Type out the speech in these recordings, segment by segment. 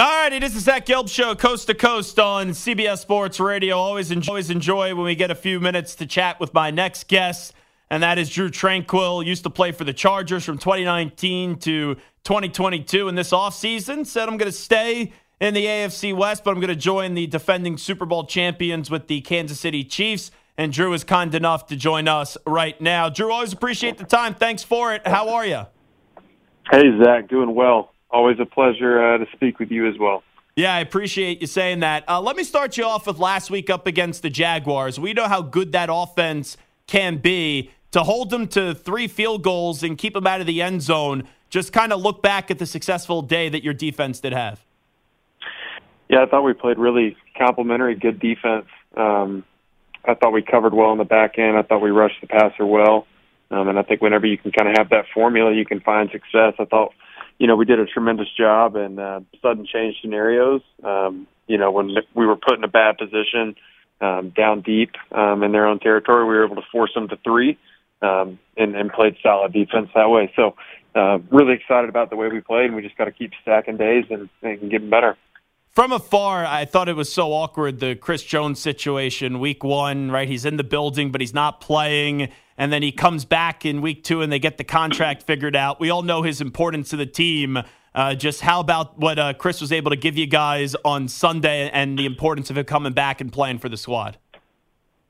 All right, it is is Zach Gelb Show, coast to coast on CBS Sports Radio. Always enjoy, always enjoy when we get a few minutes to chat with my next guest, and that is Drue Tranquill. Used to play for the Chargers from 2019 to 2022 in this offseason. Said I'm going to stay in the AFC West, but I'm going to join the defending Super Bowl champions with the Kansas City Chiefs. And Drue is kind enough to join us right now. Drue, always appreciate the time. Thanks for it. How are you? Hey, Zach, doing well always a pleasure uh, to speak with you as well. Yeah, I appreciate you saying that. Uh, let me start you off with last week up against the Jaguars. We know how good that offense can be. To hold them to three field goals and keep them out of the end zone, just kind of look back at the successful day that your defense did have. Yeah, I thought we played really complimentary, good defense. Um, I thought we covered well in the back end. I thought we rushed the passer well. Um, and I think whenever you can kind of have that formula, you can find success. I thought you know, we did a tremendous job in uh, sudden change scenarios. Um, you know, when we were put in a bad position um, down deep um, in their own territory, we were able to force them to three um, and, and played solid defense that way. So, uh, really excited about the way we played, and we just got to keep stacking days and, and getting better. From afar, I thought it was so awkward the Chris Jones situation, week one, right? He's in the building, but he's not playing and then he comes back in week two and they get the contract figured out. We all know his importance to the team. Uh, just how about what uh, Chris was able to give you guys on Sunday and the importance of him coming back and playing for the squad?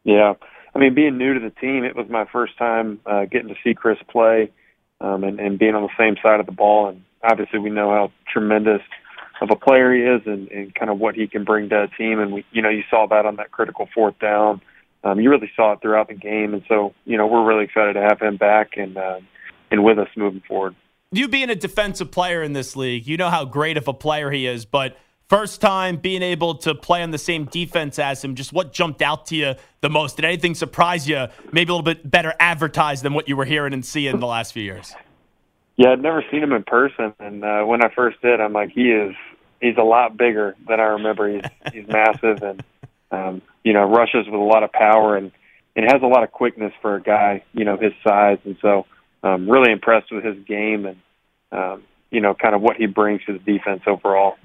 Yeah. I mean, being new to the team, it was my first time uh, getting to see Chris play um, and, and being on the same side of the ball. And obviously, we know how tremendous of a player he is and, and kind of what he can bring to a team. And we, you know, you saw that on that critical fourth down um, you really saw it throughout the game, and so you know we're really excited to have him back and uh, and with us moving forward. You being a defensive player in this league, you know how great of a player he is, but first time being able to play on the same defense as him, just what jumped out to you the most? Did anything surprise you? Maybe a little bit better advertised than what you were hearing and seeing the last few years. Yeah, I'd never seen him in person, and uh, when I first did, I'm like, he is he's a lot bigger than I remember. He's he's massive and um, you know, rushes with a lot of power and, and has a lot of quickness for a guy, you know, his size. And so, um, really impressed with his game and, um, you know, kind of what he brings to the defense overall.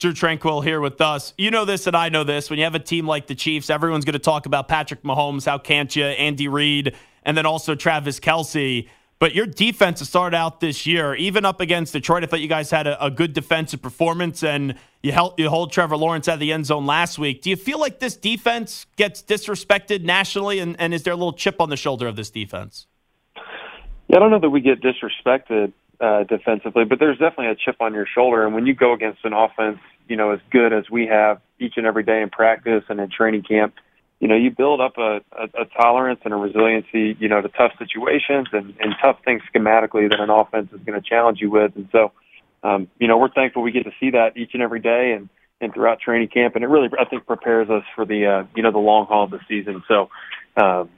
Drue Tranquill here with us. You know this, and I know this. When you have a team like the Chiefs, everyone's going to talk about Patrick Mahomes. How can't you? Andy Reid, and then also Travis Kelce. But your defense to start out this year, even up against Detroit, I thought you guys had a, a good defensive performance, and you, held, you hold Trevor Lawrence out of the end zone last week. Do you feel like this defense gets disrespected nationally, and, and is there a little chip on the shoulder of this defense? Yeah, I don't know that we get disrespected uh, defensively, but there's definitely a chip on your shoulder. And when you go against an offense, you know, as good as we have each and every day in practice and in training camp, you know, you build up a, a, a tolerance and a resiliency, you know, to tough situations and, and tough things schematically that an offense is going to challenge you with. And so, um, you know, we're thankful we get to see that each and every day and, and throughout training camp. And it really, I think, prepares us for the, uh, you know, the long haul of the season. So, um,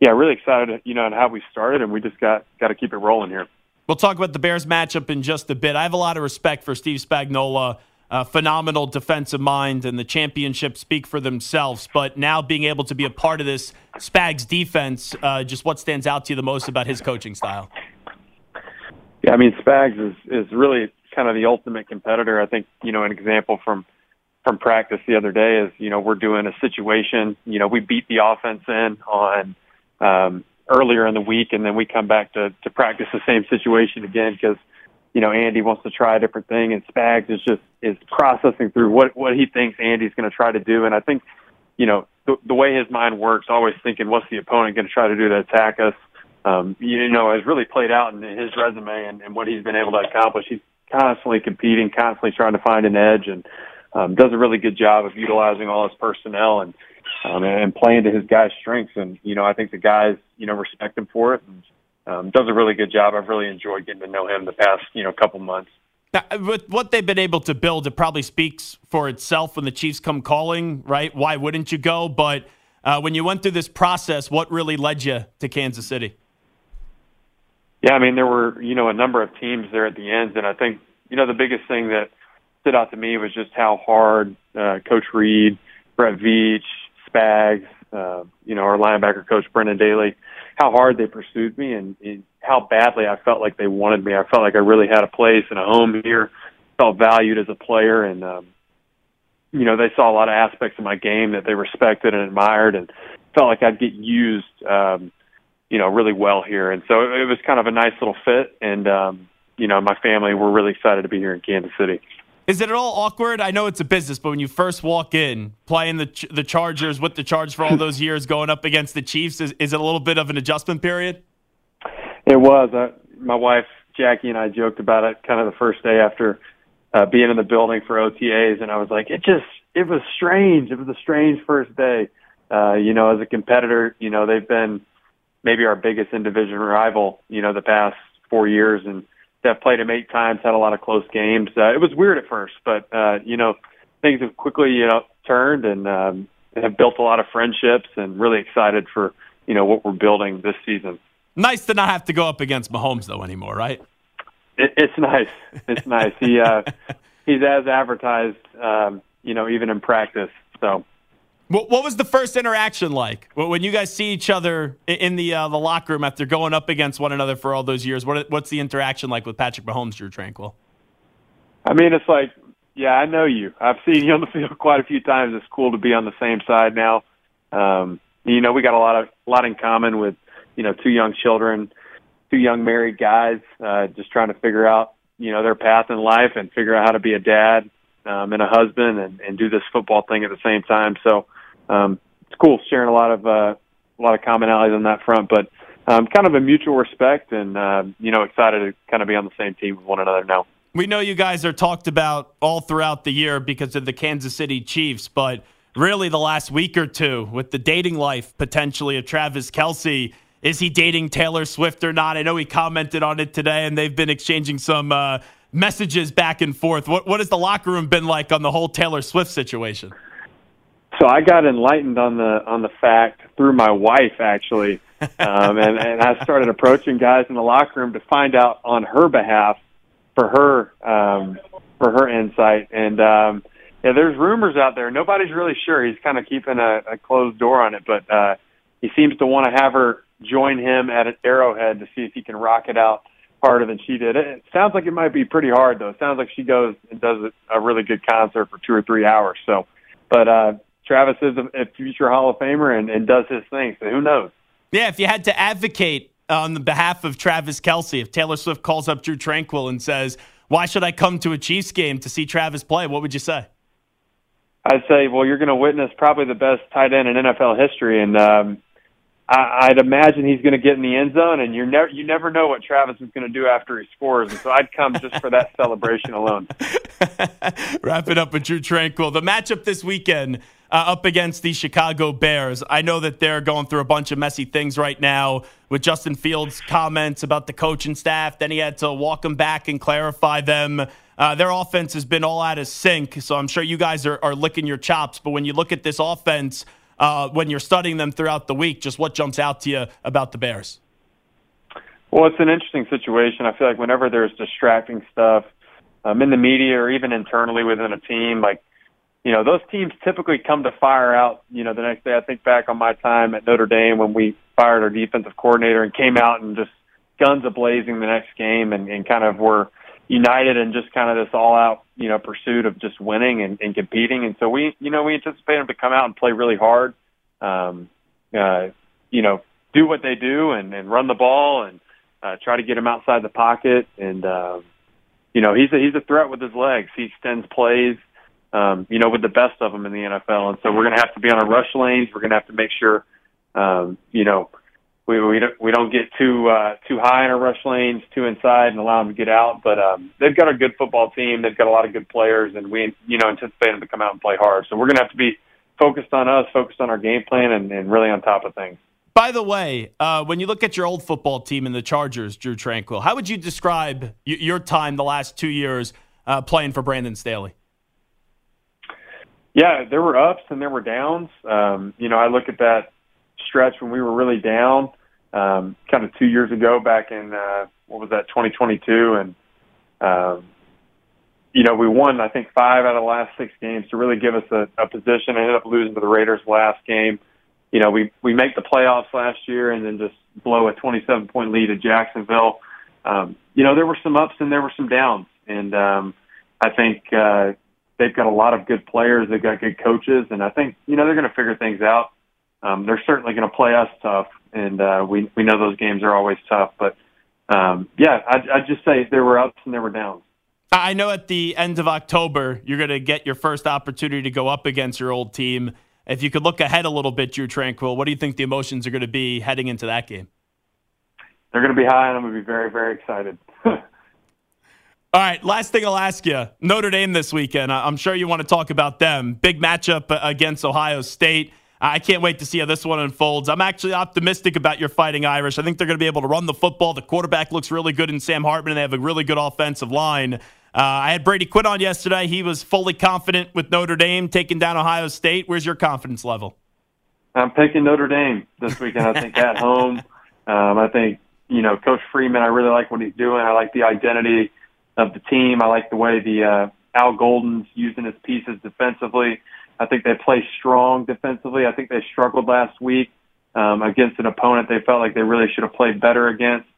yeah, really excited, you know, on how we started, and we just got got to keep it rolling here. We'll talk about the Bears matchup in just a bit. I have a lot of respect for Steve Spagnuolo uh, phenomenal defensive mind, and the championships speak for themselves. But now being able to be a part of this Spags defense, uh, just what stands out to you the most about his coaching style? Yeah, I mean Spags is is really kind of the ultimate competitor. I think you know an example from from practice the other day is you know we're doing a situation. You know we beat the offense in on um, earlier in the week, and then we come back to to practice the same situation again because you know, Andy wants to try a different thing, and Spags is just is processing through what what he thinks Andy's going to try to do. And I think, you know, the, the way his mind works, always thinking, what's the opponent going to try to do to attack us? Um, you know, has really played out in his resume and, and what he's been able to accomplish. He's constantly competing, constantly trying to find an edge, and um, does a really good job of utilizing all his personnel and um, and playing to his guys' strengths. And you know, I think the guys, you know, respect him for it. And, um, does a really good job. I've really enjoyed getting to know him the past, you know, couple months. with what they've been able to build, it probably speaks for itself when the Chiefs come calling, right? Why wouldn't you go? But uh, when you went through this process, what really led you to Kansas City? Yeah, I mean, there were, you know, a number of teams there at the end. And I think, you know, the biggest thing that stood out to me was just how hard uh, Coach Reid, Brett Veach, Spags, uh, you know, our linebacker coach, Brendan Daly, how hard they pursued me and, and how badly I felt like they wanted me. I felt like I really had a place and a home here, felt valued as a player. And, um, you know, they saw a lot of aspects of my game that they respected and admired and felt like I'd get used, um, you know, really well here. And so it was kind of a nice little fit. And, um, you know, my family were really excited to be here in Kansas City. Is it at all awkward? I know it's a business, but when you first walk in, playing the the Chargers with the Chargers for all those years, going up against the Chiefs, is, is it a little bit of an adjustment period? It was. Uh, my wife Jackie and I joked about it kind of the first day after uh, being in the building for OTAs, and I was like, it just it was strange. It was a strange first day. Uh, you know, as a competitor, you know they've been maybe our biggest in division rival. You know, the past four years, and I've played him eight times, had a lot of close games. Uh, it was weird at first, but uh, you know, things have quickly you know turned and um, have built a lot of friendships, and really excited for you know what we're building this season. Nice to not have to go up against Mahomes though anymore, right? It, it's nice. It's nice. He uh, he's as advertised, um, you know, even in practice. So what what was the first interaction like when you guys see each other in the uh, the locker room after going up against one another for all those years? What what's the interaction like with Patrick Mahomes, Drue Tranquill? I mean, it's like, yeah, I know you. I've seen you on the field quite a few times. It's cool to be on the same side now. Um, you know, we got a lot of a lot in common with you know two young children, two young married guys, uh, just trying to figure out you know their path in life and figure out how to be a dad um, and a husband and, and do this football thing at the same time. So um, it's cool sharing a lot of uh, a lot of commonalities on that front, but um, kind of a mutual respect and uh, you know excited to kind of be on the same team with one another now. We know you guys are talked about all throughout the year because of the Kansas City Chiefs, but really the last week or two with the dating life potentially of Travis Kelce. Is he dating Taylor Swift or not? I know he commented on it today, and they've been exchanging some uh, messages back and forth. What what has the locker room been like on the whole Taylor Swift situation? So I got enlightened on the on the fact through my wife actually, um, and and I started approaching guys in the locker room to find out on her behalf for her um, for her insight. And um, yeah, there's rumors out there. Nobody's really sure. He's kind of keeping a, a closed door on it, but uh, he seems to want to have her join him at an Arrowhead to see if he can rock it out harder than she did. It sounds like it might be pretty hard though. It sounds like she goes and does a really good concert for two or three hours. So, but uh, Travis is a, a future Hall of Famer and, and does his thing. So who knows? Yeah, if you had to advocate on the behalf of Travis Kelce, if Taylor Swift calls up Drue Tranquill and says, "Why should I come to a Chiefs game to see Travis play?" What would you say? I'd say, well, you're going to witness probably the best tight end in NFL history, and um, I'd imagine he's going to get in the end zone, and you never you never know what Travis is going to do after he scores, and so I'd come just for that celebration alone. Wrap it up with Drue Tranquill. The matchup this weekend uh, up against the Chicago Bears. I know that they're going through a bunch of messy things right now with Justin Fields' comments about the coaching staff. Then he had to walk them back and clarify them. Uh, their offense has been all out of sync, so I'm sure you guys are, are licking your chops. But when you look at this offense, uh, when you're studying them throughout the week, just what jumps out to you about the Bears? Well, it's an interesting situation. I feel like whenever there's distracting stuff um, in the media or even internally within a team, like you know, those teams typically come to fire out, you know, the next day. I think back on my time at Notre Dame when we fired our defensive coordinator and came out and just guns ablazing the next game and, and kind of were united in just kind of this all out, you know, pursuit of just winning and, and competing. And so we, you know, we anticipate them to come out and play really hard, um, uh, you know, do what they do and, and run the ball and uh, try to get him outside the pocket. And, um, you know, he's a, he's a threat with his legs. He extends plays um, you know, with the best of them in the NFL. And so we're going to have to be on our rush lanes. We're going to have to make sure, um, you know, we we don't we don't get too uh, too high in our rush lanes, too inside, and allow them to get out. But um, they've got a good football team. They've got a lot of good players, and we you know anticipate them to come out and play hard. So we're going to have to be focused on us, focused on our game plan, and, and really on top of things. by the way, uh, when you look at your old football team in the Chargers, Drue Tranquill, how would you describe y- your time the last two years uh, playing for Brandon Staley? Yeah, there were ups and there were downs. Um, you know, I look at that stretch when we were really down, um, kind of two years ago, back in uh, what was that, 2022, and um, you know, we won I think five out of the last six games to really give us a, a position. I ended up losing to the Raiders last game. You know, we we make the playoffs last year and then just blow a 27 point lead at Jacksonville. Um, you know, there were some ups and there were some downs, and um, I think uh, they've got a lot of good players. They've got good coaches, and I think you know they're going to figure things out. Um, they're certainly going to play us tough, and uh, we we know those games are always tough. But um, yeah, I I just say there were ups and there were downs. I know at the end of October you're going to get your first opportunity to go up against your old team. If you could look ahead a little bit, Drue Tranquill, what do you think the emotions are going to be heading into that game? They're going to be high, and I'm going to be very, very excited. All right, last thing I'll ask you Notre Dame this weekend. I'm sure you want to talk about them. Big matchup against Ohio State. I can't wait to see how this one unfolds. I'm actually optimistic about your fighting Irish. I think they're going to be able to run the football. The quarterback looks really good in Sam Hartman, and they have a really good offensive line. Uh, I had Brady Quinn on yesterday. He was fully confident with Notre Dame taking down Ohio State. Where's your confidence level? I'm picking Notre Dame this weekend. I think at home. Um, I think you know Coach Freeman. I really like what he's doing. I like the identity of the team. I like the way the uh, Al Golden's using his pieces defensively. I think they play strong defensively. I think they struggled last week um, against an opponent they felt like they really should have played better against.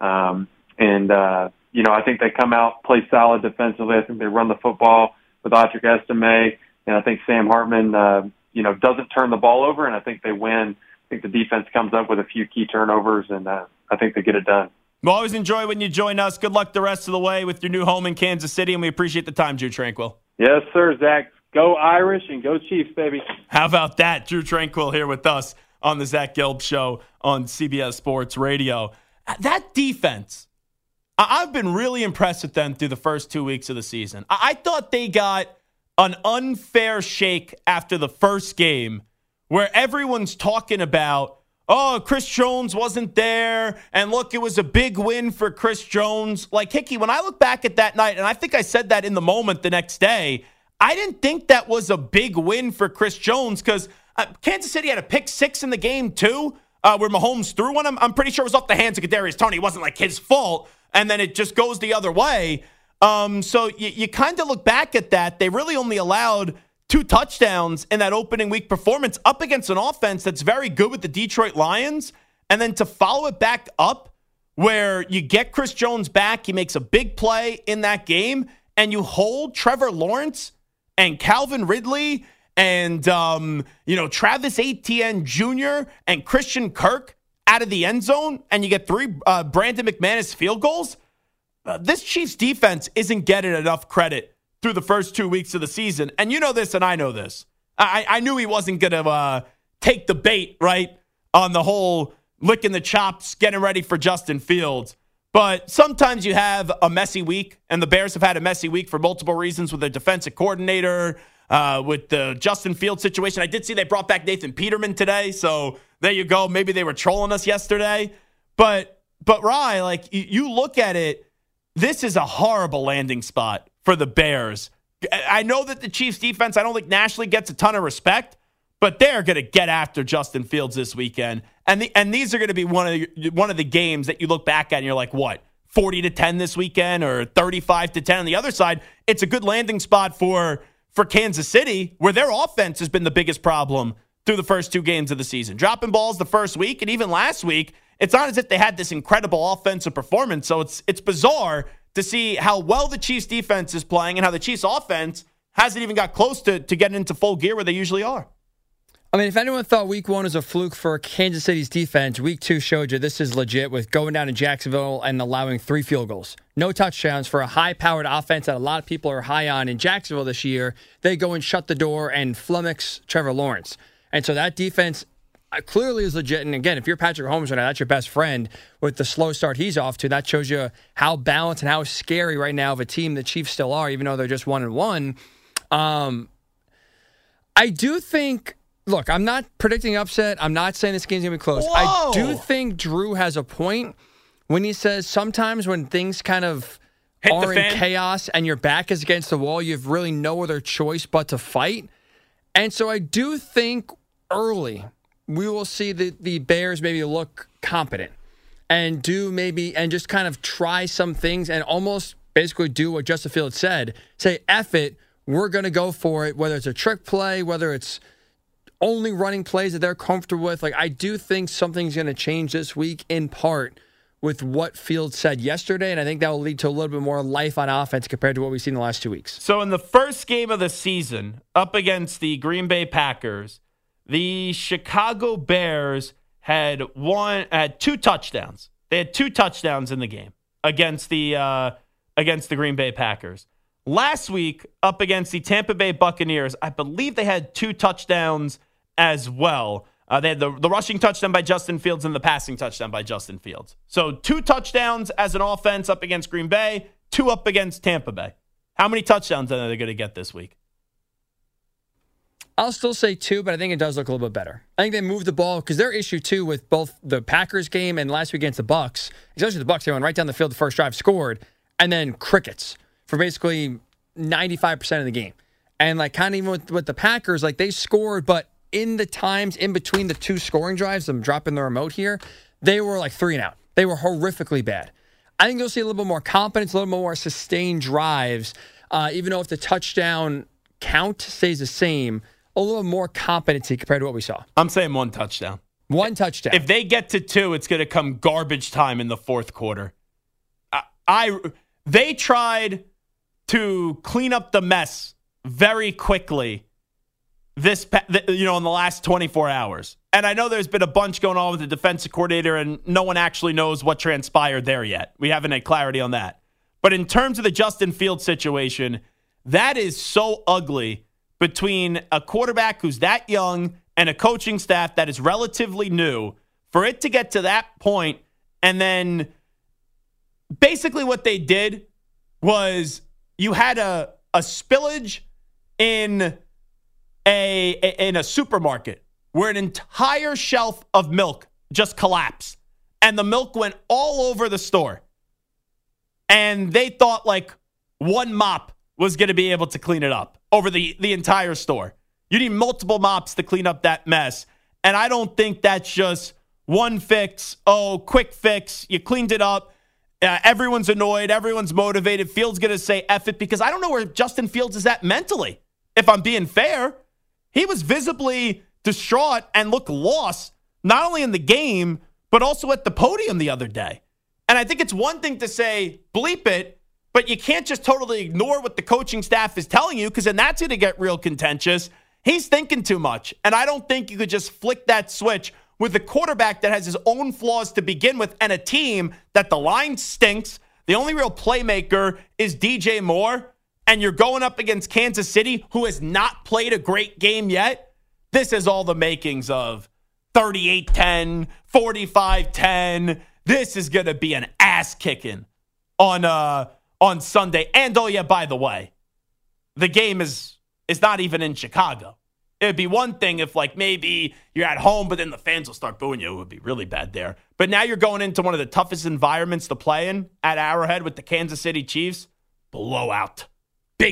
Um, and uh, you know, I think they come out play solid defensively. I think they run the football with Audric Estime, and I think Sam Hartman, uh, you know, doesn't turn the ball over, and I think they win. I think the defense comes up with a few key turnovers, and uh, I think they get it done. We will always enjoy when you join us. Good luck the rest of the way with your new home in Kansas City, and we appreciate the time, Drue Tranquill. Yes, sir, Zach. Go Irish and go Chiefs, baby. How about that? Drue Tranquill here with us on the Zach Gelb Show on CBS Sports Radio. That defense, I've been really impressed with them through the first two weeks of the season. I thought they got an unfair shake after the first game where everyone's talking about oh, Chris Jones wasn't there. And look, it was a big win for Chris Jones. Like, Hickey, when I look back at that night, and I think I said that in the moment the next day, I didn't think that was a big win for Chris Jones because uh, Kansas City had a pick six in the game, too, uh, where Mahomes threw one. I'm, I'm pretty sure it was off the hands of Kadarius Toney. It wasn't like his fault. And then it just goes the other way. Um, so you, you kind of look back at that. They really only allowed two touchdowns in that opening week performance up against an offense that's very good with the Detroit Lions. And then to follow it back up where you get Chris Jones back, he makes a big play in that game, and you hold Trevor Lawrence and Calvin Ridley and um, you know Travis Etienne Jr. and Christian Kirk out of the end zone, and you get three uh, Brandon McManus field goals. Uh, this Chiefs defense isn't getting enough credit through the first two weeks of the season. And you know this, and I know this. I, I knew he wasn't going to uh, take the bait, right, on the whole licking the chops, getting ready for Justin Fields. But sometimes you have a messy week, and the Bears have had a messy week for multiple reasons with their defensive coordinator, uh, with the Justin Field situation. I did see they brought back Nathan Peterman today, so there you go. Maybe they were trolling us yesterday. But, but Rye, like, you look at it, this is a horrible landing spot for the Bears. I know that the Chiefs defense, I don't think nationally gets a ton of respect, but they're going to get after Justin Fields this weekend. And the, and these are going to be one of the, one of the games that you look back at and you're like, what? 40 to 10 this weekend or 35 to 10 on the other side. It's a good landing spot for for Kansas City where their offense has been the biggest problem through the first two games of the season. Dropping balls the first week and even last week, it's not as if they had this incredible offensive performance. So it's it's bizarre to see how well the Chiefs defense is playing and how the Chiefs offense hasn't even got close to, to getting into full gear where they usually are. I mean, if anyone thought week one was a fluke for Kansas City's defense, week two showed you this is legit with going down to Jacksonville and allowing three field goals. No touchdowns for a high powered offense that a lot of people are high on in Jacksonville this year. They go and shut the door and flummox Trevor Lawrence. And so that defense uh, clearly is legit. And again, if you're Patrick Mahomes right now, that's your best friend with the slow start he's off to. That shows you how balanced and how scary right now of a team the Chiefs still are, even though they're just one and one. Um, I do think look, I'm not predicting upset. I'm not saying this game's gonna be close. I do think Drue has a point when he says sometimes when things kind of Hit are in chaos and your back is against the wall, you have really no other choice but to fight. And so I do think early we will see the, the Bears maybe look competent and do maybe and just kind of try some things and almost basically do what Justin Fields said. Say, F it, we're gonna go for it, whether it's a trick play, whether it's only running plays that they're comfortable with. Like I do think something's gonna change this week in part with what Fields said yesterday, and I think that will lead to a little bit more life on offense compared to what we've seen the last two weeks. So in the first game of the season, up against the Green Bay Packers, the Chicago Bears had one had two touchdowns. They had two touchdowns in the game against the uh, against the Green Bay Packers. Last week, up against the Tampa Bay Buccaneers, I believe they had two touchdowns as well. Uh, they had the, the rushing touchdown by Justin Fields and the passing touchdown by Justin Fields. So two touchdowns as an offense up against Green Bay, two up against Tampa Bay. How many touchdowns are they going to get this week? I'll still say two, but I think it does look a little bit better. I think they moved the ball because their issue too with both the Packers game and last week against the Bucks, especially the Bucks, they went right down the field the first drive, scored, and then crickets for basically ninety five percent of the game. And like kind of even with, with the Packers, like they scored, but in the times in between the two scoring drives, I'm dropping the remote here, they were like three and out. They were horrifically bad. I think you'll see a little bit more confidence, a little more sustained drives, uh, even though if the touchdown count stays the same, a little more competency compared to what we saw. I'm saying one touchdown. One touchdown. If they get to two, it's going to come garbage time in the fourth quarter. I, I they tried to clean up the mess very quickly this you know in the last 24 hours. And I know there's been a bunch going on with the defensive coordinator and no one actually knows what transpired there yet. We haven't had clarity on that. But in terms of the Justin Field situation, that is so ugly between a quarterback who's that young and a coaching staff that is relatively new for it to get to that point and then basically what they did was you had a a spillage in a in a supermarket where an entire shelf of milk just collapsed. And the milk went all over the store. And they thought like one mop was going to be able to clean it up over the the entire store. You need multiple mops to clean up that mess. And i don't think that's just one fix. Oh quick fix. You cleaned it up. Uh, everyone's annoyed. Everyone's motivated. Fields going to say F it because i don't know where justin fields is at mentally if i'm being fair he was visibly distraught and looked lost, not only in the game, but also at the podium the other day. And I think it's one thing to say, bleep it, but you can't just totally ignore what the coaching staff is telling you because then that's going to get real contentious. He's thinking too much. And I don't think you could just flick that switch with a quarterback that has his own flaws to begin with and a team that the line stinks. The only real playmaker is DJ Moore and you're going up against Kansas City, who has not played a great game yet, this is all the makings of 38 10, 45 10. This is going to be an ass kicking on, uh, on Sunday. And oh, yeah, by the way, the game is, is not even in Chicago. It'd be one thing if, like, maybe you're at home, but then the fans will start booing you. It would be really bad there. But now you're going into one of the toughest environments to play in at Arrowhead with the Kansas City Chiefs. Blowout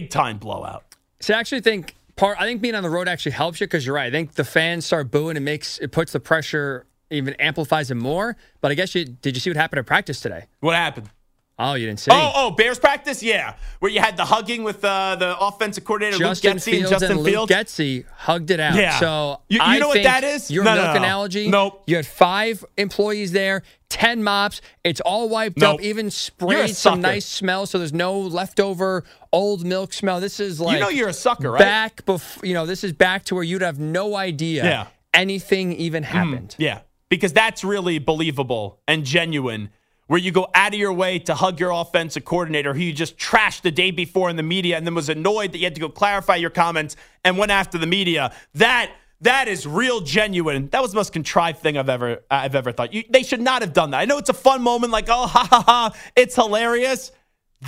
big time blowout. So I actually think part. I think being on the road actually helps you because you're right. I think the fans start booing. It makes it puts the pressure even amplifies it more. But I guess you did you see what happened at practice today? What happened? Oh, you didn't see. Oh, oh, Bears practice, yeah, where you had the hugging with uh, the offensive coordinator Justin Luke Getsy Fields and Justin and Fields. Luke Getsy hugged it out. Yeah. So You- you I know what that is? Your No, no, milk no. analogy. Nope. You had five employees there, ten mops. It's all wiped Nope. up. Even sprayed some nice smell, so there's no leftover old milk smell. This is like you know you're a sucker, right? back before. You know this is back to where you'd have no idea Yeah. anything even mm, happened. Yeah, because that's really believable and genuine. Where you go out of your way to hug your offensive coordinator who you just trashed the day before in the media and then was annoyed that you had to go clarify your comments and went after the media. That that is real genuine. That was the most contrived thing I've ever I've ever thought. You, they should not have done that. I know it's a fun moment, like oh ha ha ha, it's hilarious.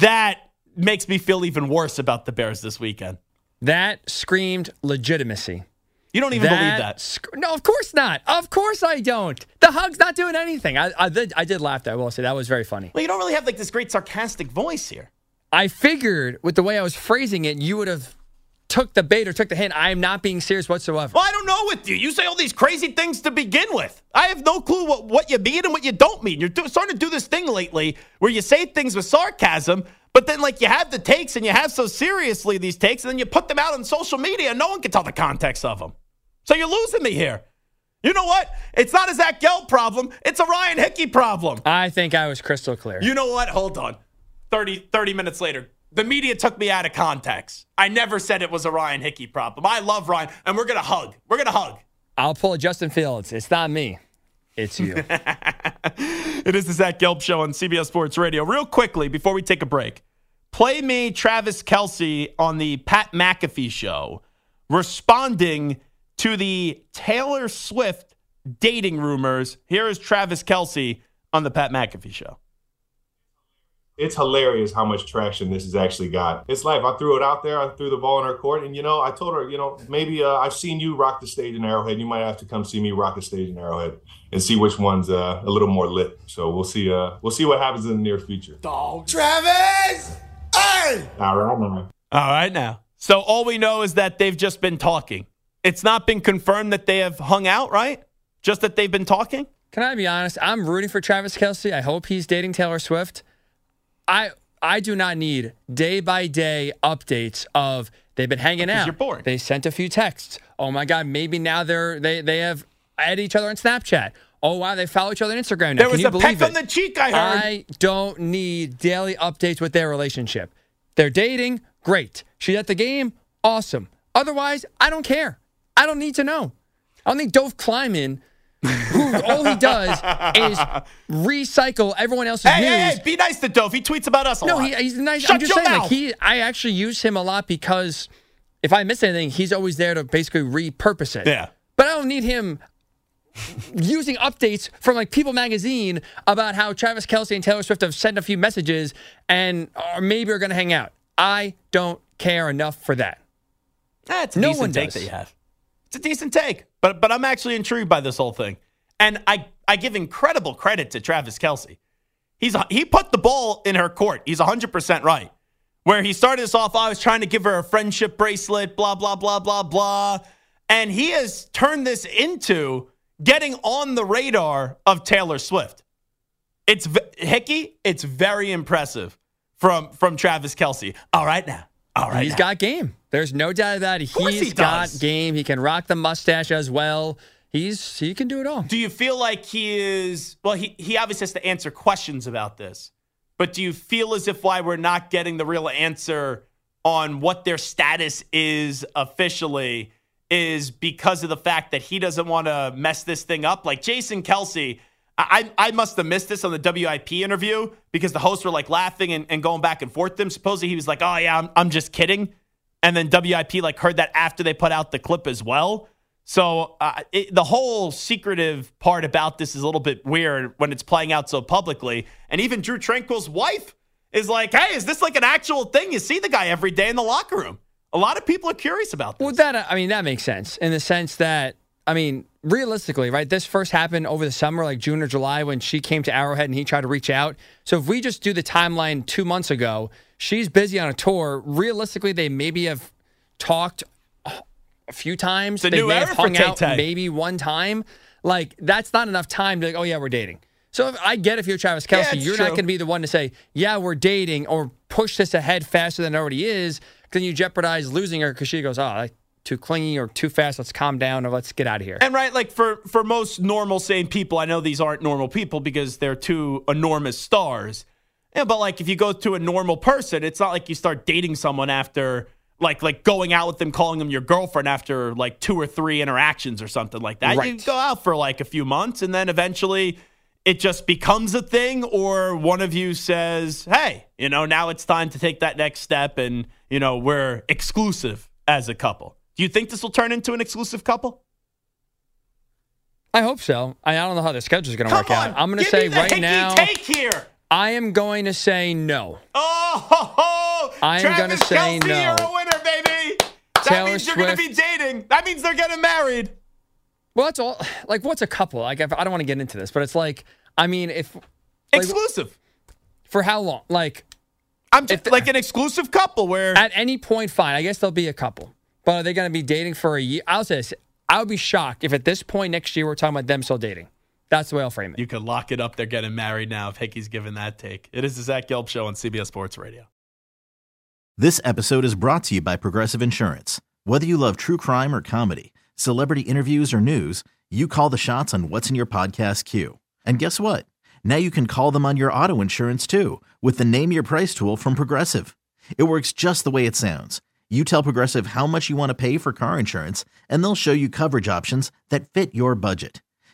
That makes me feel even worse about the Bears this weekend. That screamed legitimacy. You don't even believe that. sc- No, of course not. Of course I don't. The hug's not doing anything. I, I, did, I did laugh, though. I will say. That was very funny. Well, you don't really have like this great sarcastic voice here. I figured with the way I was phrasing it, you would have took the bait or took the hint. I am not being serious whatsoever. Well, I don't know with you. You say all these crazy things to begin with. I have no clue what, what you mean and what you don't mean. You're do, starting to do this thing lately where you say things with sarcasm, but then like you have the takes and you have so seriously these takes, and then you put them out on social media and no one can tell the context of them. So you're losing me here. You know what? It's not a Zach Gelb problem. It's a Ryan Hickey problem. I think I was crystal clear. You know what? Hold on. 30, 30 minutes later, the media took me out of context. I never said it was a Ryan Hickey problem. I love Ryan, and we're going to hug. We're going to hug. I'll pull a Justin Fields. It's not me. It's you. It is the Zach Gelb Show on CBS Sports Radio. Real quickly, before we take a break, play me Travis Kelce on the Pat McAfee Show responding to the Taylor Swift dating rumors. Here is Travis Kelce on the Pat McAfee Show. It's hilarious how much traction this has actually got. It's life. I threw it out there. I threw the ball in her court, and you know, I told her, you know, maybe uh, I've seen you rock the stage in Arrowhead. You might have to come see me rock the stage in Arrowhead and see which one's uh, a little more lit. So we'll see. Uh, we'll see what happens in the near future. Dog, Travis! Hey! All right, man. All right, now. So all we know is that they've just been talking. It's not been confirmed that they have hung out, right? Just that they've been talking? Can I be honest? I'm rooting for Travis Kelce. I hope he's dating Taylor Swift. I I do not need day by day updates of they've been hanging out. you're bored. They sent a few texts. Oh my god, maybe now they're they they have at each other on Snapchat. Oh wow, they follow each other on Instagram. Now. There Can was you a peck it? on the cheek, I heard. I don't need daily updates with their relationship. They're dating, great. She's at the game, awesome. Otherwise, I don't care. I don't need to know. I don't need Dov Kleiman, all he does is recycle everyone else's hey, news. hey, hey, be nice to Dov. He tweets about us a no, lot. he, he's nice. Shut I'm just saying, mouth. like he, I actually use him a lot because if I miss anything, he's always there to basically repurpose it. Yeah. But I don't need him using updates from like People Magazine about how Travis Kelce and Taylor Swift have sent a few messages and or maybe are going to hang out. I don't care enough for that. That's a No decent one take does. that you have. It's a decent take, but but I'm actually intrigued by this whole thing, and I I give incredible credit to Travis Kelce. He's he put the ball in her court. He's 100 percent right. Where he started this off, I was trying to give her a friendship bracelet, blah blah blah blah blah, and he has turned this into getting on the radar of Taylor Swift. It's v- Hickey. It's very impressive from from Travis Kelce. All right now. All right. He's now. got game. There's no doubt about it. He's he got game. He can rock the mustache as well. He's he can do it all. Do you feel like he is? Well, he he obviously has to answer questions about this, but do you feel as if why we're not getting the real answer on what their status is officially is because of the fact that he doesn't want to mess this thing up? Like Jason Kelce, I I must have missed this on the WIP interview because the hosts were like laughing and, and going back and forth. Them supposedly he was like, "Oh yeah, I'm I'm just kidding," and then WIP like heard that after they put out the clip as well. So uh, it, the whole secretive part about this is a little bit weird when it's playing out so publicly. And even Drue Tranquill's wife is like, "Hey, is this like an actual thing? You see the guy every day in the locker room." A lot of people are curious about this. Well, that I mean, that makes sense in the sense that I mean, realistically, right? This first happened over the summer, like June or July, when she came to Arrowhead and he tried to reach out. So if we just do the timeline two months ago, she's busy on a tour. Realistically, they maybe have talked a few times. A they new may have hung out maybe one time. Like that's not enough time to like, oh yeah, we're dating. So if I get if you're Travis Kelce, it's you're not going to be the one to say, yeah, we're dating, or push this ahead faster than it already is. Then you jeopardize losing her because she goes, oh, like, too clingy or too fast. Let's calm down or let's get out of here. And right, like for for most normal sane people, I know these aren't normal people because they're two enormous stars. Yeah, but like if you go to a normal person, it's not like you start dating someone after like like going out with them, calling them your girlfriend after like two or three interactions or something like that. You go out for like a few months and then eventually it just becomes a thing or one of you says, "Hey, you know, now it's time to take that next step and, you know, we're exclusive as a couple." Do you think this will turn into an exclusive couple? I hope so. I don't know how the schedule is going to work on, out. I'm going to say right now, Take here. I am going to say no. Oh, ho, ho. I'm Travis gonna say Kelce, no. You're a winner, baby. That Taylor means you're going to be dating. That means they're getting married. Well, that's all. Like, what's a couple? Like, I don't want to get into this, but it's like, I mean, if like, Exclusive. for how long? Like, I'm just like an exclusive couple where at any point, fine. I guess there'll be a couple, but are they going to be dating for a year? I'll say this: I would be shocked if at this point next year we're talking about them still dating. That's the way I'll frame it. you could lock it up. They're getting married now if Hickey's given that take. It is the Zach Gelb Show on CBS Sports Radio. This episode is brought to you by Progressive Insurance. Whether you love true crime or comedy, celebrity interviews or news, you call the shots on what's in your podcast queue. And guess what? Now you can call them on your auto insurance too with the Name Your Price tool from Progressive. It works just the way it sounds. You tell Progressive how much you want to pay for car insurance, and they'll show you coverage options that fit your budget.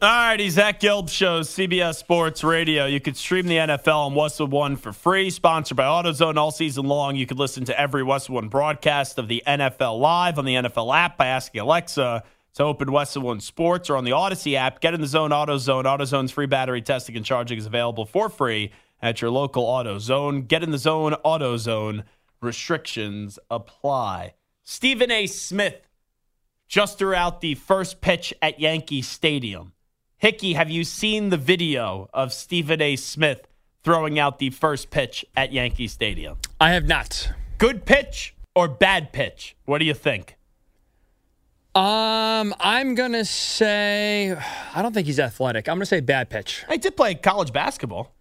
All righty, Zach Gelb shows CBS Sports Radio. You could stream the NFL on Westwood One for free, sponsored by AutoZone all season long. You could listen to every Westwood One broadcast of the NFL live on the NFL app by asking Alexa to open Westwood One Sports or on the Audacy app. Get in the zone, AutoZone. AutoZone's free battery testing and charging is available for free at your local AutoZone. Get in the zone, AutoZone. Restrictions apply. Stephen A. Smith just threw out the first pitch at Yankee Stadium. Hickey, have you seen the video of Stephen A. Smith throwing out the first pitch at Yankee Stadium? I have not. Good pitch or bad pitch? What do you think? Um, I'm gonna say I don't think he's athletic. I'm gonna say bad pitch. I did play college basketball.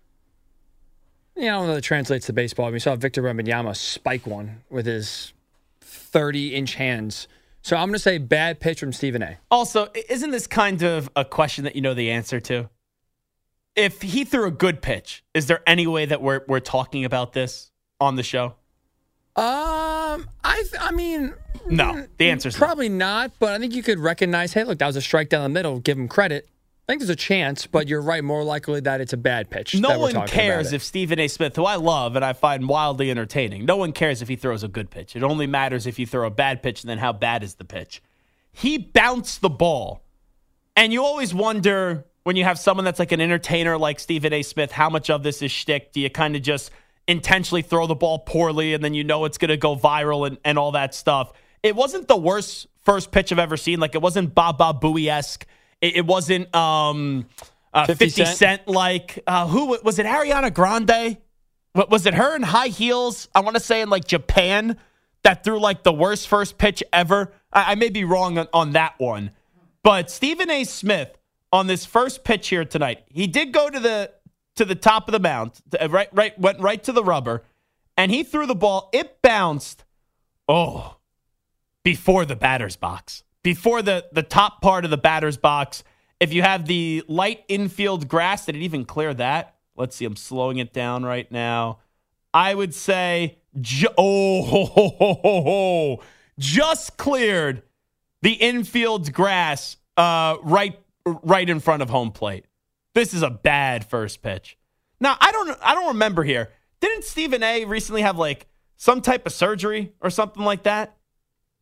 Yeah, I don't know that translates to baseball. We saw Victor Wembanyama spike one with his 30 inch hands. So I'm gonna say bad pitch from Stephen A. Also, isn't this kind of a question that you know the answer to? If he threw a good pitch, is there any way that we're we're talking about this on the show? Um, I th- I mean, No, the answer's no. probably not. But I think you could recognize, hey, look, that was a strike down the middle. Give him credit. I think there's a chance, but you're right. More likely that it's a bad pitch. No that we're one cares if Stephen A. Smith, who I love and I find wildly entertaining, no one cares if he throws a good pitch. It only matters if you throw a bad pitch and then how bad is the pitch. He bounced the ball. And you always wonder when you have someone that's like an entertainer like Stephen A. Smith, how much of this is shtick? Do you kind of just intentionally throw the ball poorly and then you know it's going to go viral and, and all that stuff? It wasn't the worst first pitch I've ever seen. Like it wasn't Baba Booey esque. It, it wasn't um, uh, 50 50, Cent? Cent like. Uh, who was it? Ariana Grande? What was it? Her in high heels? I want to say in like Japan that threw like the worst first pitch ever. I, I may be wrong on, on that one, but Stephen A. Smith on this first pitch here tonight, he did go to the to the top of the mound, right, right, went right to the rubber, and he threw the ball. It bounced. Oh, before the batter's box, before the the top part of the batter's box. If you have the light infield grass, did it even clear that? Let's see. I'm slowing it down right now. I would say, oh, ho, ho, ho, just cleared the infield grass uh, right right in front of home plate. This is a bad first pitch. Now I don't I don't remember here. Didn't Stephen A. recently have like some type of surgery or something like that?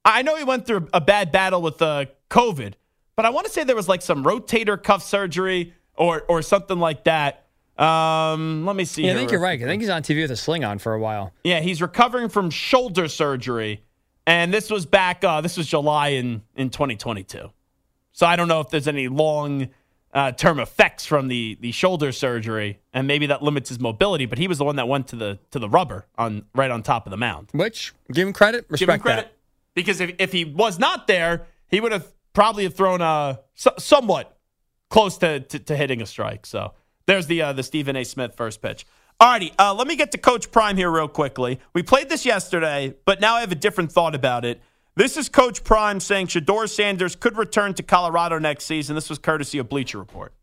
I know he went through a bad battle with uh, COVID, but I want to say there was like some rotator cuff surgery or or something like that. Um, let me see. Yeah, I think you're right. I think he's on TV with a sling on for a while. yeah, he's recovering from shoulder surgery, and this was back. Uh, this was July in in 2022. So I don't know if there's any long uh, term effects from the the shoulder surgery, and maybe that limits his mobility. But he was the one that went to the to the rubber on right on top of the mound. Which give him credit, respect Give him credit. Because if, if he was not there, he would have probably have thrown a so, somewhat close to, to, to hitting a strike. So there's the uh, the Stephen A. Smith first pitch. Alrighty, uh, let me get to Coach Prime here real quickly. We played this yesterday, but now I have a different thought about it. This is Coach Prime saying Shedeur Sanders could return to Colorado next season. This was courtesy of Bleacher Report.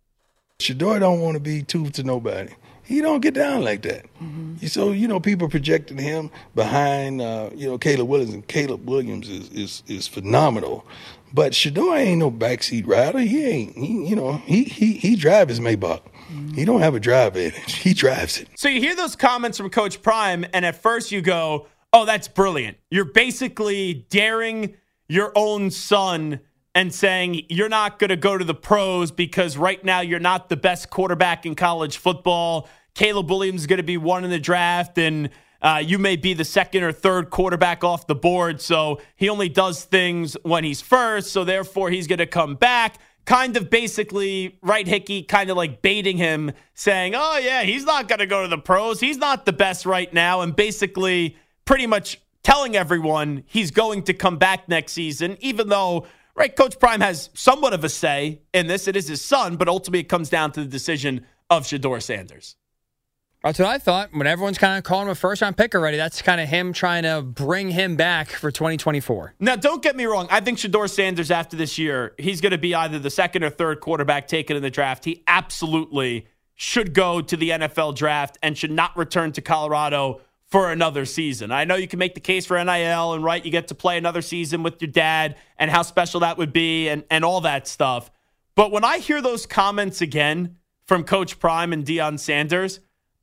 Shedeur don't want to be two to nobody. He don't get down like that. Mm-hmm. So you know, people projecting him behind uh, you know Caleb Williams, and Caleb Williams is is is phenomenal. But Shedeur ain't no backseat rider. He ain't. He, you know, he he he drive his Maybach. Mm-hmm. He don't have a drive advantage. He drives it. So you hear those comments from Coach Prime, and at first you go, "Oh, that's brilliant." You're basically daring your own son and saying you're not going to go to the pros because right now you're not the best quarterback in college football. Caleb Williams is going to be one in the draft, and uh, you may be the second or third quarterback off the board. So he only does things when he's first. So therefore, he's going to come back. Kind of basically, right, Hickey, kind of like baiting him, saying, Oh, yeah, he's not going to go to the pros. He's not the best right now. And basically, pretty much telling everyone he's going to come back next season, even though right? Coach Prime has somewhat of a say in this. It is his son, but ultimately it comes down to the decision of Shedeur Sanders. That's what I thought. When everyone's kind of calling him a first round pick already, that's kind of him trying to bring him back for 2024. Now, don't get me wrong. I think Shedeur Sanders, after this year, he's going to be either the second or third quarterback taken in the draft. He absolutely should go to the NFL draft and should not return to Colorado for another season. I know you can make the case for NIL and right, you get to play another season with your dad and how special that would be and, and all that stuff. But when I hear those comments again from Coach Prime and Deion Sanders,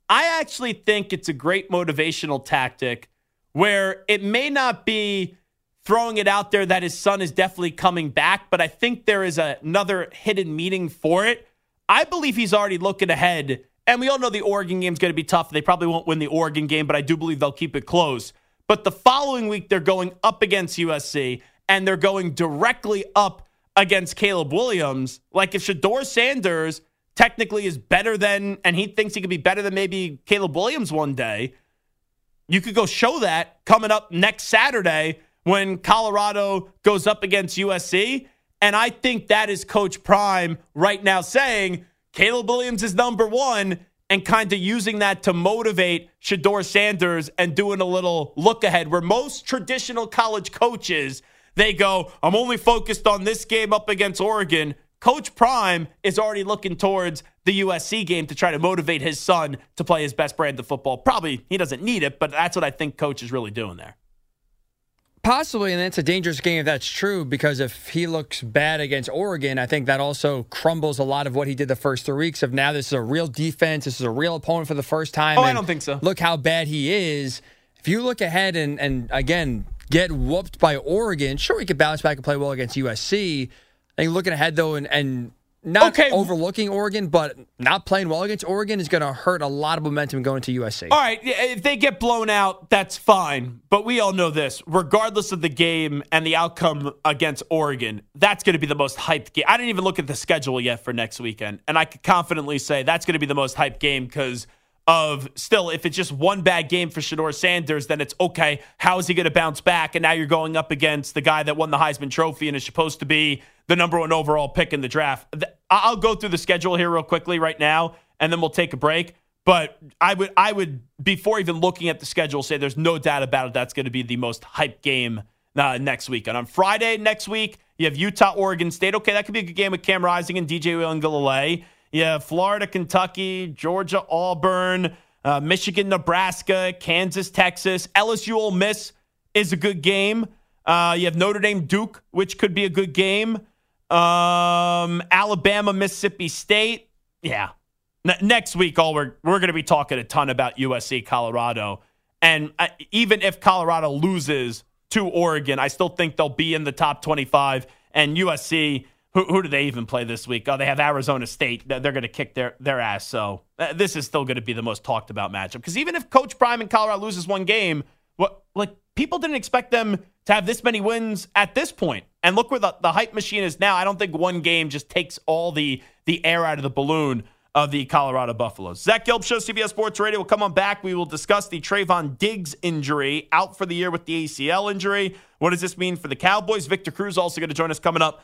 I actually think it's a great motivational tactic where it may not be throwing it out there that his son is definitely coming back, but I think there is a, another hidden meaning for it. I believe he's already looking ahead and we all know the Oregon game is going to be tough. They probably won't win the Oregon game, but I do believe they'll keep it close. But the following week, they're going up against USC and they're going directly up against Caleb Williams. Like if Shedeur Sanders technically is better than, and he thinks he could be better than maybe Caleb Williams one day, you could go show that coming up next Saturday when Colorado goes up against USC. And I think that is Coach Prime right now saying, Caleb Williams is number one and kind of using that to motivate Shedeur Sanders and doing a little look ahead where most traditional college coaches they go, I'm only focused on this game up against Oregon. Coach Prime is already looking towards the USC game to try to motivate his son to play his best brand of football. Probably he doesn't need it, but that's what I think coach is really doing there. Possibly, and it's a dangerous game if that's true, because if he looks bad against Oregon, I think that also crumbles a lot of what he did the first three weeks of now this is a real defense, this is a real opponent for the first time. Oh, I don't think so. Look how bad he is. If you look ahead and, and again, get whooped by Oregon, sure, he could bounce back and play well against USC. I think looking ahead, though, and, and not okay. overlooking Oregon, but not playing well against Oregon is going to hurt a lot of momentum going to USC. All right, if they get blown out, that's fine. But we all know this: regardless of the game and the outcome against Oregon, that's going to be the most hyped game. I didn't even look at the schedule yet for next weekend, and I could confidently say that's going to be the most hyped game because of still, if it's just one bad game for Shedeur Sanders, then it's okay. How is he going to bounce back? And now you're going up against the guy that won the Heisman Trophy and is supposed to be the number one overall pick in the draft. I'll go through the schedule here real quickly right now, and then we'll take a break. But I would, I would before even looking at the schedule, say there's no doubt about it. That's going to be the most hyped game uh, next week. And on Friday next week, you have Utah, Oregon State. Okay, that could be a good game with Cam Rising and DJ Uiagalelei. Yeah, Florida, Kentucky, Georgia, Auburn, uh, Michigan, Nebraska, Kansas, Texas, LSU, Ole Miss is a good game. Uh, you have Notre Dame, Duke, which could be a good game. Um, Alabama, Mississippi State. Yeah. N- next week, all we're we're going to be talking a ton about USC, Colorado, and uh, even if Colorado loses to Oregon, I still think they'll be in the top twenty-five. And USC who, who do they even play this week? Oh, they have Arizona State. They're going to kick their, their ass. So uh, this is still going to be the most talked about matchup. Because even if Coach Prime in Colorado loses one game, what like people didn't expect them to have this many wins at this point. And look where the, the hype machine is now. I don't think one game just takes all the the air out of the balloon of the Colorado Buffaloes. Zach Gelb Show, CBS Sports Radio. will come on back. We will discuss the Trevon Diggs injury, out for the year with the ACL injury. What does this mean for the Cowboys? Victor Cruz also going to join us coming up.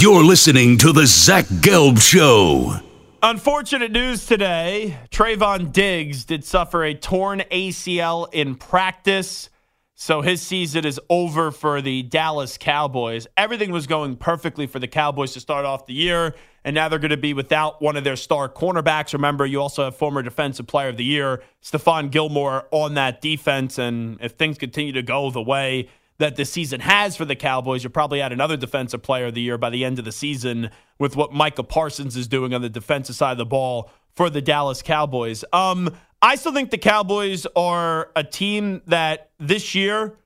You're listening to the Zach Gelb Show. Unfortunate news today. Trevon Diggs did suffer a torn ACL in practice. So his season is over for the Dallas Cowboys. Everything was going perfectly for the Cowboys to start off the year, and now they're going to be without one of their star cornerbacks. Remember, you also have former Defensive Player of the Year, Stephon Gilmore, on that defense. And if things continue to go the way that the season has for the Cowboys. You're probably at another defensive player of the year by the end of the season with what Micah Parsons is doing on the defensive side of the ball for the Dallas Cowboys. Um, I still think the Cowboys are a team that this year,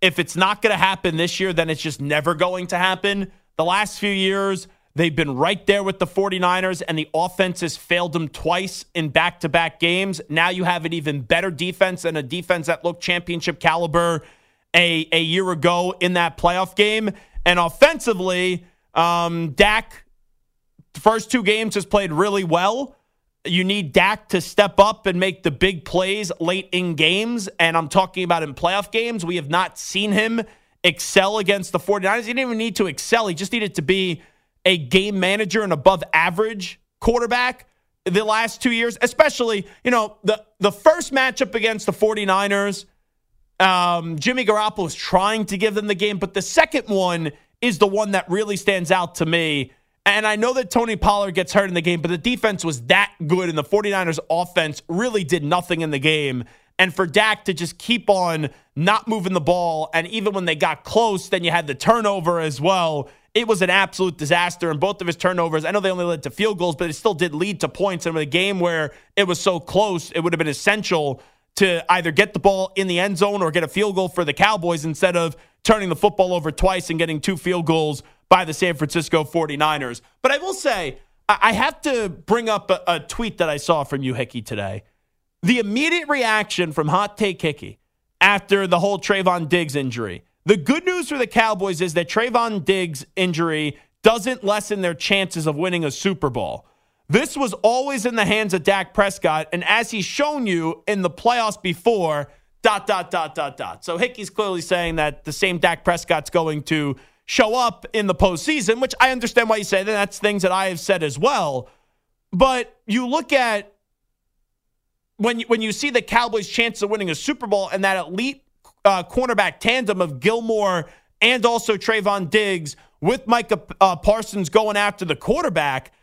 if it's not going to happen this year, then it's just never going to happen. The last few years, they've been right there with the 49ers, and the offense has failed them twice in back to back games. Now you have an even better defense and a defense that looked championship caliber a, a year ago in that playoff game. And offensively, um, Dak, first two games has played really well. You need Dak to step up and make the big plays late in games. And I'm talking about in playoff games. We have not seen him excel against the 49ers. He didn't even need to excel, he just needed to be a game manager and above average quarterback the last two years, especially, you know, the, the first matchup against the 49ers um, Jimmy Garoppolo is trying to give them the game, but the second one is the one that really stands out to me. And I know that Tony Pollard gets hurt in the game, but the defense was that good, and the 49ers offense really did nothing in the game. And for Dak to just keep on not moving the ball, and even when they got close, then you had the turnover as well. It was an absolute disaster. And both of his turnovers, I know they only led to field goals, but it still did lead to points. And in a game where it was so close, it would have been essential to either get the ball in the end zone or get a field goal for the Cowboys instead of turning the football over twice and getting two field goals by the San Francisco 49ers. But I will say, I have to bring up a, a tweet that I saw from you, Hickey, today. The immediate reaction from Hot Take Hickey after the whole Trevon Diggs injury. The good news for the Cowboys is that Trevon Diggs' injury doesn't lessen their chances of winning a Super Bowl. This was always in the hands of Dak Prescott. And as he's shown you in the playoffs before, dot, dot, dot, dot, dot. So Hickey's clearly saying that the same Dak Prescott's going to show up in the postseason, which I understand why you say that. That's things that I have said as well. But you look at when you, when you see the Cowboys' chance of winning a Super Bowl and that elite uh, cornerback tandem of Gilmore and also Trevon Diggs with Micah uh, Parsons going after the quarterback –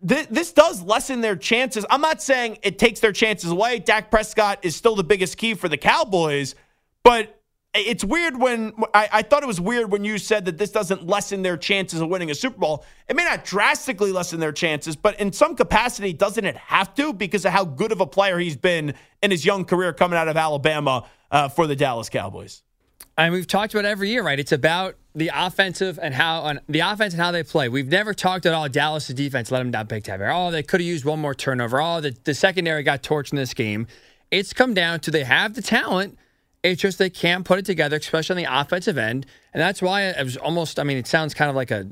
this does lessen their chances. I'm not saying it takes their chances away. Dak Prescott is still the biggest key for the Cowboys, but it's weird when I, I, thought it was weird when you said that this doesn't lessen their chances of winning a Super Bowl. It may not drastically lessen their chances, but in some capacity, doesn't it have to because of how good of a player he's been in his young career coming out of Alabama uh, for the Dallas Cowboys? And we've talked about every year, right? It's about the offensive and how on the offense and how they play. We've never talked at all Dallas' defense let them down big time. Oh, they could have used one more turnover. Oh, the, the secondary got torched in this game. It's come down to they have the talent. It's just they can't put it together, especially on the offensive end. And that's why it was almost, I mean, it sounds kind of like a,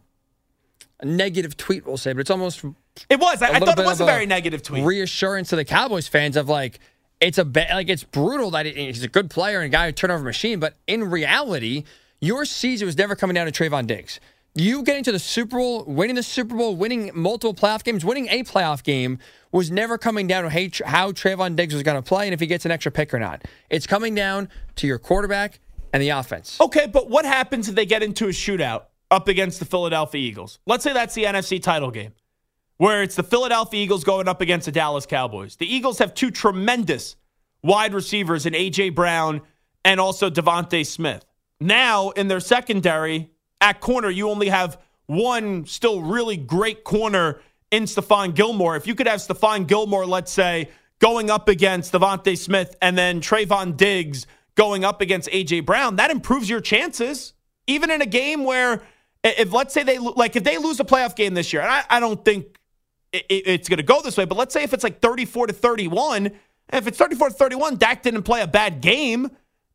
a negative tweet, we'll say, but it's almost. It was. I, I thought it was a very negative tweet. Reassurance to the Cowboys fans of like, it's a like it's brutal that he- he's a good player and a guy who turnover machine, but in reality, your season was never coming down to Trevon Diggs. You getting to the Super Bowl, winning the Super Bowl, winning multiple playoff games, winning a playoff game was never coming down to how Trevon Diggs was going to play and if he gets an extra pick or not. It's coming down to your quarterback and the offense. Okay, but what happens if they get into a shootout up against the Philadelphia Eagles? Let's say that's the NFC title game, where it's the Philadelphia Eagles going up against the Dallas Cowboys. The Eagles have two tremendous wide receivers in A.J. Brown and also DeVonta Smith. Now, in their secondary, at corner, you only have one still really great corner in Stephon Gilmore. If you could have Stephon Gilmore, let's say, going up against DeVonta Smith and then Trevon Diggs going up against A.J. Brown, that improves your chances. Even in a game where, if let's say they, like, if they lose a playoff game this year, and I, I don't think it, it- it's going to go this way, but let's say if it's like 34 to 31, if it's 34 to 31, Dak didn't play a bad game.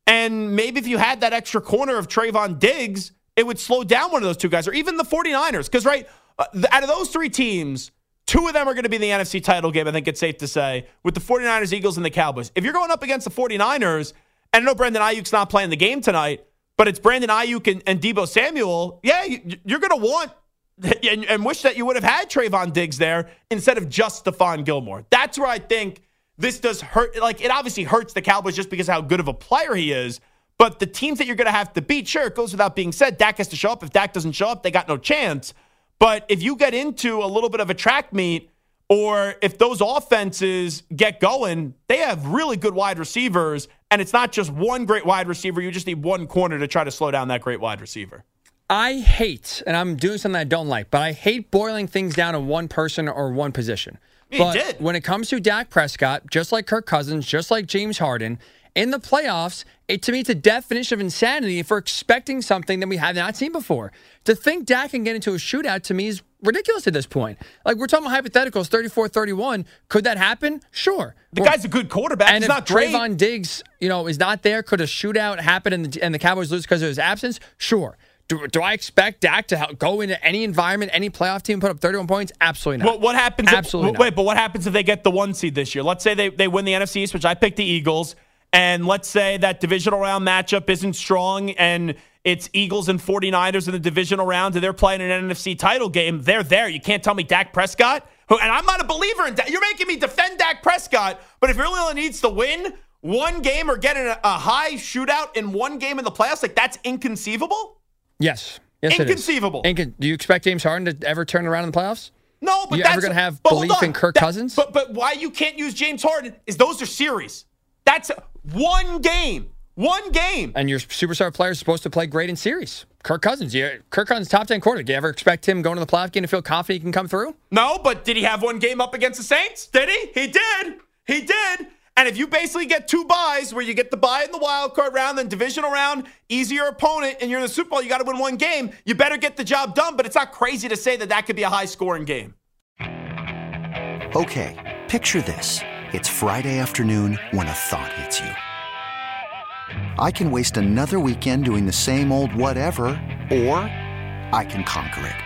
And maybe if you had that extra corner of Trevon Diggs, it would slow down one of those two guys, or even the 49ers. Because, right, uh, out of those three teams, two of them are going to be in the NFC title game, I think it's safe to say, with the 49ers, Eagles, and the Cowboys. If you're going up against the 49ers, and I know Brandon Aiyuk's not playing the game tonight, but it's Brandon Aiyuk and, and Deebo Samuel, yeah, you, you're going to want and, and wish that you would have had Trevon Diggs there instead of just Stephon Gilmore. That's where I think this does hurt. Like, it obviously hurts the Cowboys just because how good of a player he is. But the teams that you're going to have to beat, sure, it goes without being said. Dak has to show up. If Dak doesn't show up, they got no chance. But if you get into a little bit of a track meet, or if those offenses get going, they have really good wide receivers. And it's not just one great wide receiver. You just need one corner to try to slow down that great wide receiver. I hate, and I'm doing something I don't like, but I hate boiling things down to one person or one position. You but did. when it comes to Dak Prescott, just like Kirk Cousins, just like James Harden, in the playoffs, it to me it's a definition of insanity if we're expecting something that we have not seen before. To think Dak can get into a shootout to me is ridiculous at this point. Like we're talking about hypotheticals, 34-31. Could that happen? Sure. The We're- guy's a good quarterback. and He's if not great. Trevon Diggs, you know, is not there, could a shootout happen and the, and the Cowboys lose because of his absence? Sure. Do, do I expect Dak to help go into any environment, any playoff team, put up 31 points? Absolutely not. What, what happens? Absolutely If, not. wait, but what happens if they get the one seed this year? Let's say they, they win the NFC East, which I picked the Eagles, and let's say that divisional round matchup isn't strong and it's Eagles and 49ers in the divisional round and they're playing an NFC title game. They're there. You can't tell me Dak Prescott, who, and I'm not a believer in Dak. You're making me defend Dak Prescott, but if only needs to win one game or get a, a high shootout in one game in the playoffs, like that's inconceivable? Yes. Yes, it is. Inconceivable. Incon- do you expect James Harden to ever turn around in the playoffs? No, but you that's ever going to have belief in Kirk That- Cousins? But but why you can't use James Harden is those are series. That's one game. One game. and your superstar player is supposed to play great in series. Kirk Cousins, you, Kirk Cousins, top 10 quarterback. Do you ever expect him going to the playoff game to feel confident he can come through? No, but did he have one game up against the Saints? Did he? He did. He did. And if you basically get two buys where you get the buy in the wild card round, then divisional round, easier opponent, and you're in the Super Bowl, you got to win one game, you better get the job done. But it's not crazy to say that that could be a high scoring game. Okay, picture this. It's Friday afternoon when a thought hits you. I can waste another weekend doing the same old whatever, or I can conquer it.